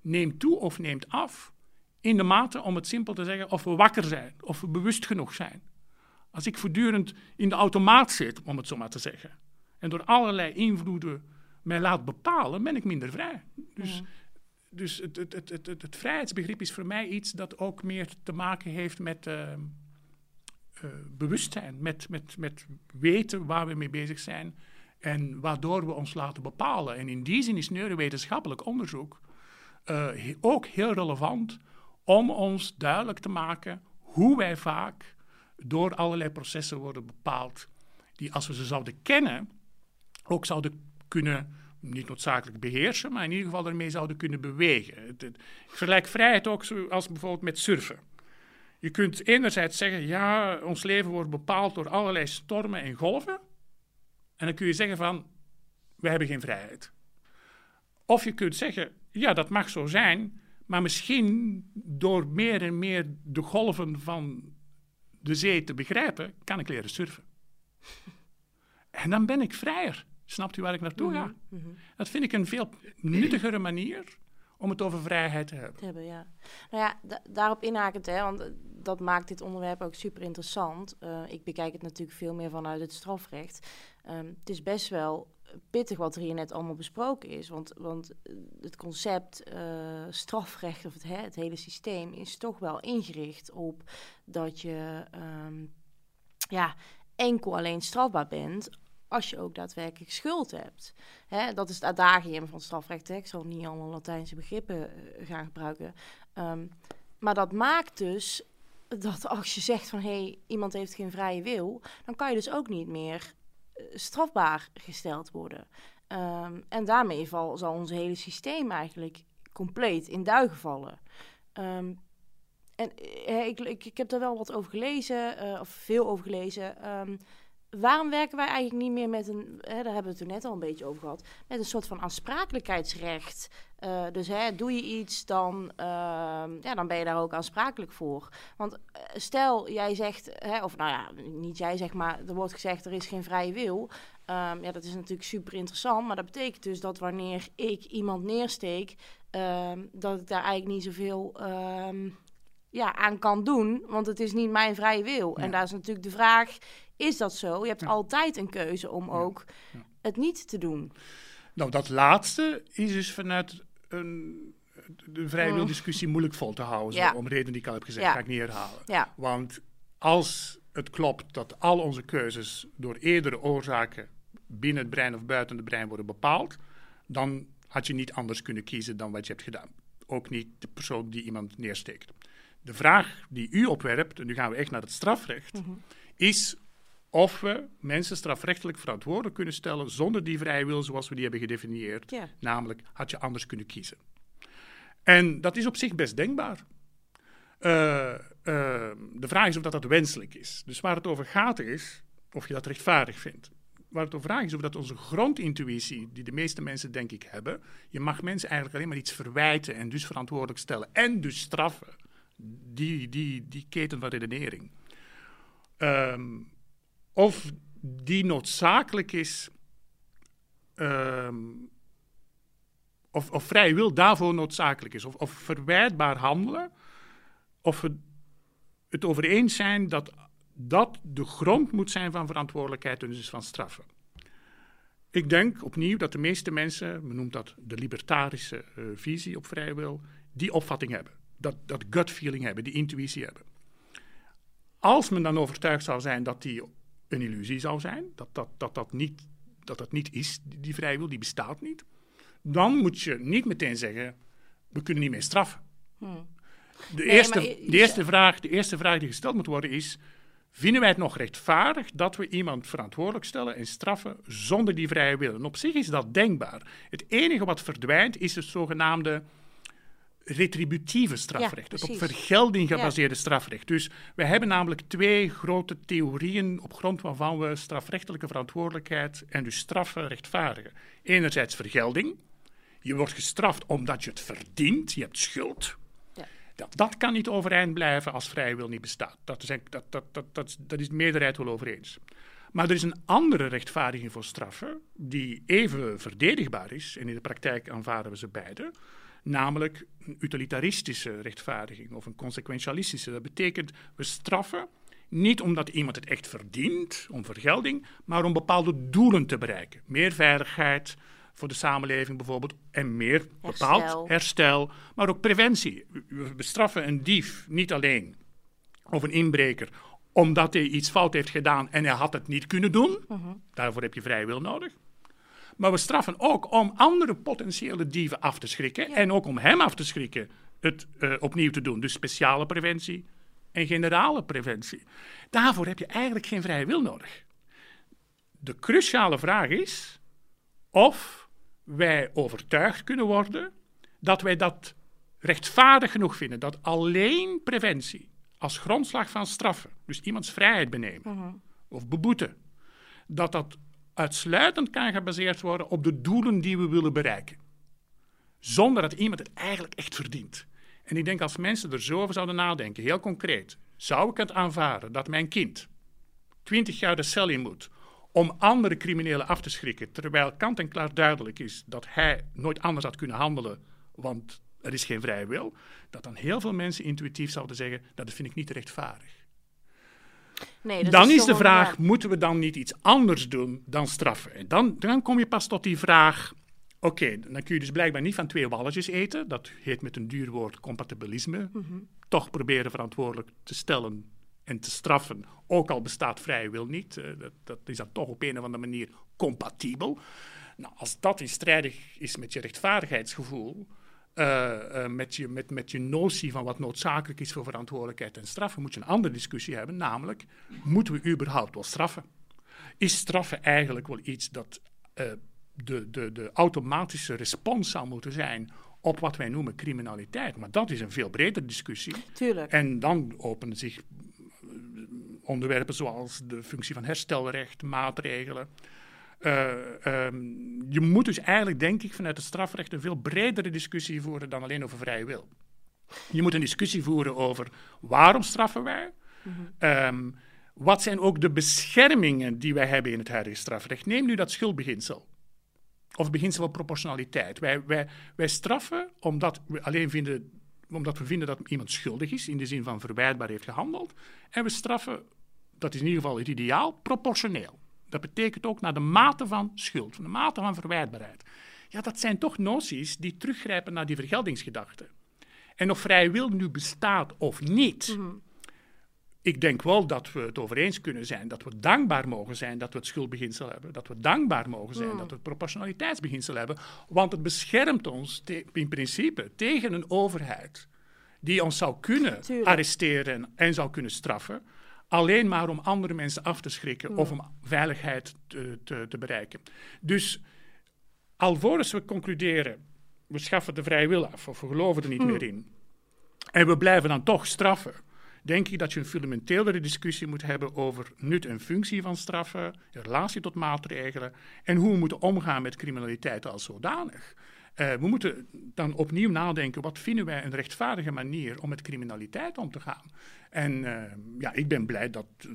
Speaker 2: neemt toe of neemt af in de mate, om het simpel te zeggen, of we wakker zijn, of we bewust genoeg zijn. Als ik voortdurend in de automaat zit, om het zo maar te zeggen, en door allerlei invloeden mij laat bepalen, ben ik minder vrij. Dus dus het, het, het, het, het, vrijheidsbegrip is voor mij iets dat ook meer te maken heeft met uh, uh, bewustzijn, met, met, met weten waar we mee bezig zijn en waardoor we ons laten bepalen. En in die zin is neurowetenschappelijk onderzoek uh, ook heel relevant om ons duidelijk te maken hoe wij vaak door allerlei processen worden bepaald, die als we ze zouden kennen, ook zouden kunnen niet noodzakelijk beheersen, maar in ieder geval ermee zouden kunnen bewegen. ik vergelijk vrijheid ook als bijvoorbeeld met surfen. Je kunt enerzijds zeggen, ja, ons leven wordt bepaald door allerlei stormen en golven. En dan kun je zeggen van, we hebben geen vrijheid. Of je kunt zeggen, ja, dat mag zo zijn, maar misschien door meer en meer de golven van de zee te begrijpen, kan ik leren surfen. En dan ben ik vrijer. Snapt u waar ik naartoe ga?
Speaker 1: Mhm, mhm.
Speaker 2: Dat vind ik een veel nuttigere manier om het over vrijheid te hebben.
Speaker 1: Te hebben, ja. Nou ja, da- daarop inhakend, hè, want eh, dat maakt dit onderwerp ook super interessant. Eh, ik bekijk het natuurlijk veel meer vanuit het strafrecht. Ehm, het is best wel pittig wat er hier net allemaal besproken is. Want, want eh, het concept strafrecht of het, hè, het hele systeem is toch wel ingericht op dat je ehm, ja, enkel alleen strafbaar bent als je ook daadwerkelijk schuld hebt. Hè, dat is het adagium van strafrecht. Hè. Ik zal niet allemaal Latijnse begrippen eh, gaan gebruiken. Ehm, maar dat maakt dus dat als je zegt van... hé, hey, iemand heeft geen vrije wil... dan kan je dus ook niet meer eh, strafbaar gesteld worden. Ehm, en daarmee val, zal ons hele systeem eigenlijk compleet in duigen vallen. Ehm, en eh, ik, ik, heb daar wel wat over gelezen, of veel over gelezen. Waarom werken wij eigenlijk niet meer met een, hè, daar hebben we het er net al een beetje over gehad, met een soort van aansprakelijkheidsrecht? Uh, dus hè, doe je iets, dan, uh, ja, dan ben je daar ook aansprakelijk voor. Want uh, stel, jij zegt, hè, of nou ja, niet jij zegt, maar er wordt gezegd er is geen vrije wil. Um, ja, dat is natuurlijk super interessant, maar dat betekent dus dat wanneer ik iemand neersteek, um, dat ik daar eigenlijk niet zoveel um, ja, aan kan doen, want het is niet mijn vrije wil. Ja. En daar is natuurlijk de vraag, is dat zo? Je hebt ja. altijd een keuze om ook ja. het niet te doen.
Speaker 2: Nou, dat laatste is dus vanuit een, de vrijwildiscussie mm. moeilijk vol te houden. Ja. Om redenen die ik al heb gezegd, ga ik niet herhalen. Want als het klopt dat al onze keuzes door eerdere oorzaken binnen het brein of buiten het brein worden bepaald, dan had je niet anders kunnen kiezen dan wat je hebt gedaan. Ook niet de persoon die iemand neersteekt. De vraag die u opwerpt, en nu gaan we echt naar het strafrecht, mm -hmm. is of we mensen strafrechtelijk verantwoordelijk kunnen stellen zonder die vrije wil zoals we die hebben gedefinieerd.
Speaker 1: Ja.
Speaker 2: Namelijk, had je anders kunnen kiezen. En dat is op zich best denkbaar. Uh, uh, de vraag is of dat, dat wenselijk is. Dus waar het over gaat is of je dat rechtvaardig vindt. Waar het over gaat is of dat onze grondintuïtie, die de meeste mensen denk ik hebben, je mag mensen eigenlijk alleen maar iets verwijten en dus verantwoordelijk stellen en dus straffen. Die, die, die keten van redenering. Um, of die noodzakelijk is, um, of, of vrij wil daarvoor noodzakelijk is, of, of verwijtbaar handelen, of we het over eens zijn dat dat de grond moet zijn van verantwoordelijkheid en dus van straffen. Ik denk opnieuw dat de meeste mensen, men noemt dat de libertarische uh, visie op vrije wil, die opvatting hebben. Dat, dat gut feeling hebben, die intuïtie hebben. Als men dan overtuigd zou zijn dat die een illusie zou zijn, dat dat, dat, dat, niet, dat, dat niet is, die, die vrijwil, die bestaat niet, dan moet je niet meteen zeggen, we kunnen niet meer straffen.
Speaker 1: Hmm.
Speaker 2: De, nee, eerste, de, eerste vraag, de eerste vraag die gesteld moet worden is, vinden wij het nog rechtvaardig dat we iemand verantwoordelijk stellen en straffen zonder die vrije wil? En op zich is dat denkbaar. Het enige wat verdwijnt is het zogenaamde retributieve strafrecht, ja, het op vergelding gebaseerde ja. strafrecht. Dus we hebben namelijk twee grote theorieën op grond waarvan we strafrechtelijke verantwoordelijkheid en dus straffen rechtvaardigen. Enerzijds vergelding. Je wordt gestraft omdat je het verdient, je hebt schuld.
Speaker 1: Ja.
Speaker 2: Dat, dat kan niet overeind blijven als vrije wil niet bestaat. Dat is, dat, dat, dat, dat, dat is de meerderheid wel over eens. Maar er is een andere rechtvaardiging voor straffen die even verdedigbaar is, en in de praktijk aanvaarden we ze beide namelijk een utilitaristische rechtvaardiging of een consequentialistische. Dat betekent, we straffen niet omdat iemand het echt verdient, om vergelding, maar om bepaalde doelen te bereiken. Meer veiligheid voor de samenleving bijvoorbeeld en meer bepaald herstel, herstel maar ook preventie. We bestraffen een dief niet alleen of een inbreker omdat hij iets fout heeft gedaan en hij had het niet kunnen doen.
Speaker 1: Uh -huh.
Speaker 2: Daarvoor heb je vrije wil nodig. Maar we straffen ook om andere potentiële dieven af te schrikken. Ja. En ook om hem af te schrikken het uh, opnieuw te doen. Dus speciale preventie en generale preventie. Daarvoor heb je eigenlijk geen vrije wil nodig. De cruciale vraag is of wij overtuigd kunnen worden dat wij dat rechtvaardig genoeg vinden. Dat alleen preventie, als grondslag van straffen, dus iemands vrijheid benemen of beboeten, dat dat uitsluitend kan gebaseerd worden op de doelen die we willen bereiken. Zonder dat iemand het eigenlijk echt verdient. En ik denk als mensen er zo over zouden nadenken, heel concreet, zou ik het aanvaarden dat mijn kind 20 jaar de cel in moet om andere criminelen af te schrikken, terwijl kant en klaar duidelijk is dat hij nooit anders had kunnen handelen, want er is geen vrije wil, dat dan heel veel mensen intuïtief zouden zeggen, dat vind ik niet rechtvaardig. Nee, dan is, de vraag, moeten we dan niet iets anders doen dan straffen? En dan, dan kom je pas tot die vraag, oké, dan kun je dus blijkbaar niet van twee walletjes eten, dat heet met een duur woord compatibilisme, mhm. toch proberen verantwoordelijk te stellen en te straffen, ook al bestaat vrije wil niet. Uh, dat, dat, is dan toch op een of andere manier compatibel. Nou, als dat in strijdig is met je rechtvaardigheidsgevoel, uh, uh, met, je, met, met je notie van wat noodzakelijk is voor verantwoordelijkheid en straffen, moet je een andere discussie hebben, namelijk, moeten we überhaupt wel straffen? Is straffen eigenlijk wel iets dat de, de, de automatische respons zou moeten zijn op wat wij noemen criminaliteit? Maar dat is een veel bredere discussie.
Speaker 1: Tuurlijk.
Speaker 2: En dan openen zich onderwerpen zoals de functie van herstelrecht, maatregelen. Uh, um, je moet dus eigenlijk, denk ik, vanuit het strafrecht een veel bredere discussie voeren dan alleen over vrije wil. Je moet een discussie voeren over waarom straffen wij? Mm wat zijn ook de beschermingen die wij hebben in het huidige strafrecht? Neem nu dat schuldbeginsel. Of beginsel van proportionaliteit. Wij, wij, wij straffen omdat we alleen vinden omdat we vinden dat iemand schuldig is, in de zin van verwijtbaar heeft gehandeld. En we straffen, dat is in ieder geval het ideaal, proportioneel. Dat betekent ook naar de mate van schuld, de mate van verwijtbaarheid. Ja, dat zijn toch noties die teruggrijpen naar die vergeldingsgedachte. En of vrije wil nu bestaat of niet, mhm. ik denk wel dat we het over eens kunnen zijn dat we dankbaar mogen zijn dat we het schuldbeginsel hebben. Dat we dankbaar mogen zijn mhm. dat we het proportionaliteitsbeginsel hebben. Want het beschermt ons in principe tegen een overheid die ons zou kunnen arresteren en zou kunnen straffen alleen maar om andere mensen af te schrikken of om veiligheid te, te, te, bereiken. Dus alvorens we concluderen, we schaffen de vrije wil af of we geloven er niet hm. meer in, en we blijven dan toch straffen, denk ik dat je een fundamentelere discussie moet hebben over nut en functie van straffen, in relatie tot maatregelen en hoe we moeten omgaan met criminaliteit als zodanig. Uh, we moeten dan opnieuw nadenken, wat vinden wij een rechtvaardige manier om met criminaliteit om te gaan? En uh, ja, ik ben blij dat uh,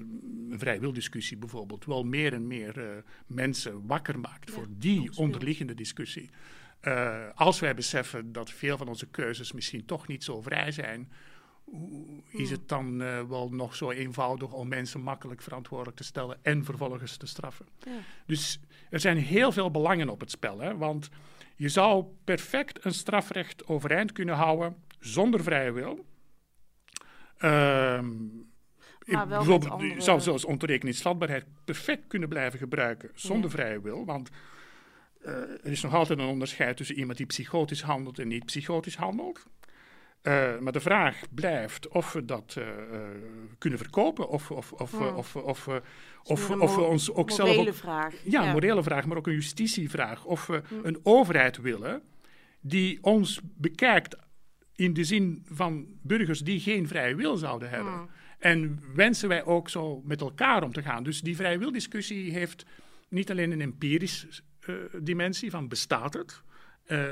Speaker 2: een vrijwildiscussie bijvoorbeeld wel meer en meer mensen wakker maakt voor die onderliggende discussie. als wij beseffen dat veel van onze keuzes misschien toch niet zo vrij zijn, is het dan wel nog zo eenvoudig om mensen makkelijk verantwoordelijk te stellen en vervolgens te straffen. Ja. Dus er zijn heel veel belangen op het spel. Hè? Want je zou perfect een strafrecht overeind kunnen houden zonder vrije wil. Ehm, bijvoorbeeld, je zou zelfs ontoerekeningsvatbaarheid perfect kunnen blijven gebruiken zonder vrije wil. Want uh, er is nog altijd een onderscheid tussen iemand die psychotisch handelt en niet psychotisch handelt. Uh, maar de vraag blijft of we dat uh, kunnen verkopen of, of, of, hmm. of, of, of, of we ons ook zelf. Een
Speaker 1: morele vraag.
Speaker 2: Ja, een morele vraag, maar ook een justitievraag. Of we hmm. een overheid willen die ons bekijkt in de zin van burgers die geen vrije wil zouden hebben. Hmm. En wensen wij ook zo met elkaar om te gaan. Dus die vrije wildiscussie heeft niet alleen een empirische dimensie van bestaat het,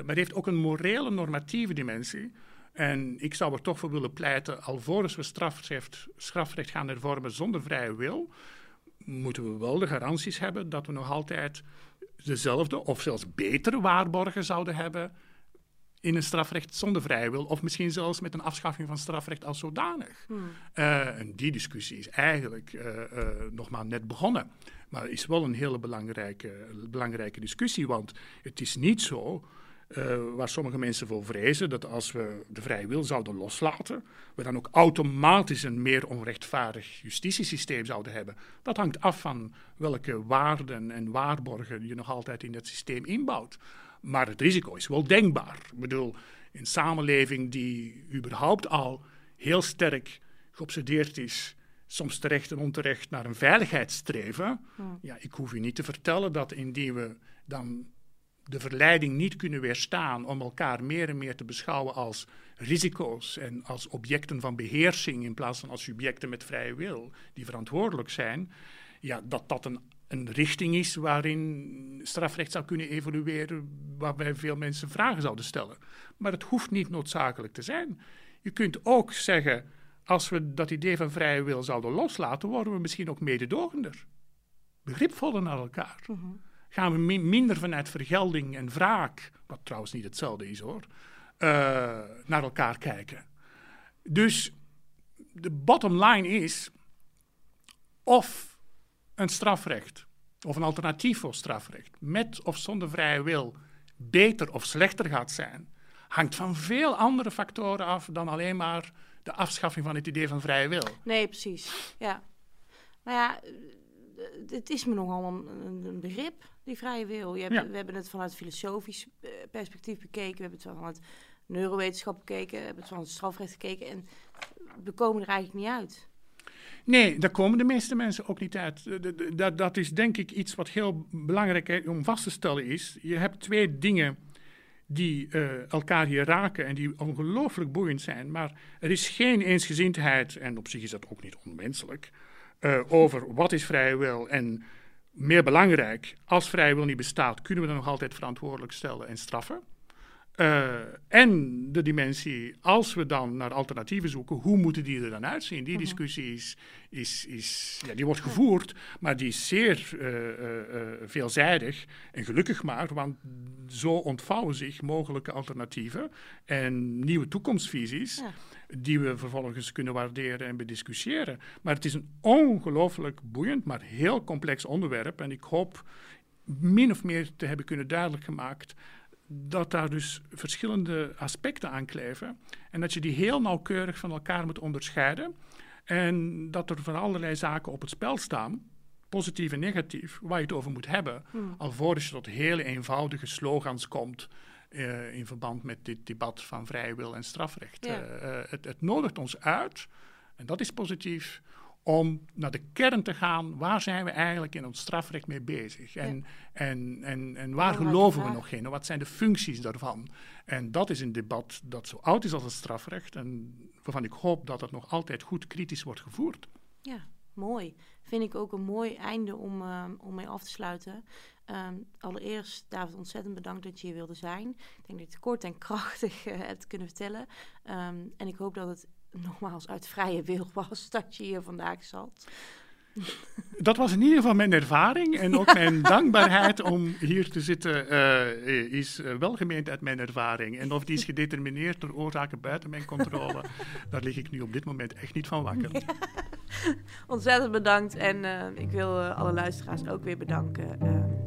Speaker 2: maar heeft ook een morele normatieve dimensie en ik zou er toch voor willen pleiten, alvorens we strafrecht, strafrecht gaan hervormen zonder vrije wil, moeten we wel de garanties hebben dat we nog altijd dezelfde of zelfs betere waarborgen zouden hebben in een strafrecht zonder vrije wil, of misschien zelfs met een afschaffing van strafrecht als zodanig. Hmm. Uh, en die discussie is eigenlijk uh, uh, nog maar net begonnen. Maar is wel een hele belangrijke, belangrijke discussie, want het is niet zo uh, waar sommige mensen voor vrezen dat als we de vrije wil zouden loslaten, we dan ook automatisch een meer onrechtvaardig justitiesysteem zouden hebben. Dat hangt af van welke waarden en waarborgen je nog altijd in dat systeem inbouwt. Maar het risico is wel denkbaar. Ik bedoel, een samenleving die überhaupt al heel sterk geobsedeerd is, soms terecht en onterecht, naar een veiligheidsstreven. Hmm. Ja, ik hoef u niet te vertellen dat indien we dan de verleiding niet kunnen weerstaan om elkaar meer en meer te beschouwen als risico's en als objecten van beheersing in plaats van als subjecten met vrije wil die verantwoordelijk zijn, ja, dat dat een, een richting is waarin strafrecht zou kunnen evolueren, waarbij veel mensen vragen zouden stellen. Maar het hoeft niet noodzakelijk te zijn. Je kunt ook zeggen, als we dat idee van vrije wil zouden loslaten, worden we misschien ook mededogender, begripvoller naar elkaar.
Speaker 1: Mhm.
Speaker 2: Gaan we minder vanuit vergelding en wraak, wat trouwens niet hetzelfde is hoor, uh, naar elkaar kijken. Dus de bottom line is of een strafrecht of een alternatief voor strafrecht met of zonder vrije wil beter of slechter gaat zijn, hangt van veel andere factoren af dan alleen maar de afschaffing van het idee van vrije wil.
Speaker 1: Nee, precies. Ja. Nou ja, het is me nogal een, een begrip, die vrije wil. Je hebt, We hebben het vanuit filosofisch eh, perspectief bekeken, we hebben het vanuit neurowetenschap gekeken, we hebben het vanuit strafrecht gekeken en we komen er eigenlijk niet uit.
Speaker 2: Nee, daar komen de meeste mensen ook niet uit. Dat, dat is denk ik iets wat heel belangrijk om vast te stellen is. Je hebt twee dingen die uh, elkaar hier raken en die ongelooflijk boeiend zijn. Maar er is geen eensgezindheid, en op zich is dat ook niet onmenselijk, uh, over wat is vrije wil. En meer belangrijk, als vrije wil niet bestaat, kunnen we dan nog altijd verantwoordelijk stellen en straffen. Uh, en de dimensie, als we dan naar alternatieven zoeken, hoe moeten die er dan uitzien? Die mhm. discussie is, is, is ja, die wordt gevoerd, maar die is zeer uh, uh, veelzijdig. En gelukkig maar, want zo ontvouwen zich mogelijke alternatieven en nieuwe toekomstvisies. Die we vervolgens kunnen waarderen en bediscussiëren. Maar het is een ongelooflijk boeiend, maar heel complex onderwerp. En ik hoop min of meer te hebben kunnen duidelijk gemaakt dat daar dus verschillende aspecten aan kleven en dat je die heel nauwkeurig van elkaar moet onderscheiden en dat er van allerlei zaken op het spel staan, positief en negatief, waar je het over moet hebben, hmm. alvorens je tot hele eenvoudige slogans komt uh, in verband met dit debat van vrije wil en strafrecht. Uh, het, het nodigt ons uit, en dat is positief, om naar de kern te gaan. Waar zijn we eigenlijk in ons strafrecht mee bezig? En, en, en, en waar geloven we nog in? Wat zijn de functies daarvan? En dat is een debat dat zo oud is als het strafrecht. En waarvan ik hoop dat het nog altijd goed kritisch wordt gevoerd.
Speaker 1: Ja, mooi. Vind ik ook een mooi einde om, uh, om mee af te sluiten. Um, allereerst, David, ontzettend bedankt dat je hier wilde zijn. Ik denk dat je het kort en krachtig uh, hebt kunnen vertellen. Um, en ik hoop dat het nogmaals uit vrije wil was dat je hier vandaag zat.
Speaker 2: Dat was in ieder geval mijn ervaring en ook mijn dankbaarheid om hier te zitten uh, is uh, wel gemeend uit mijn ervaring. En of die is gedetermineerd door oorzaken buiten mijn controle, daar lig ik nu op dit moment echt niet van wakker.
Speaker 1: Ontzettend bedankt en uh, ik wil alle luisteraars ook weer bedanken.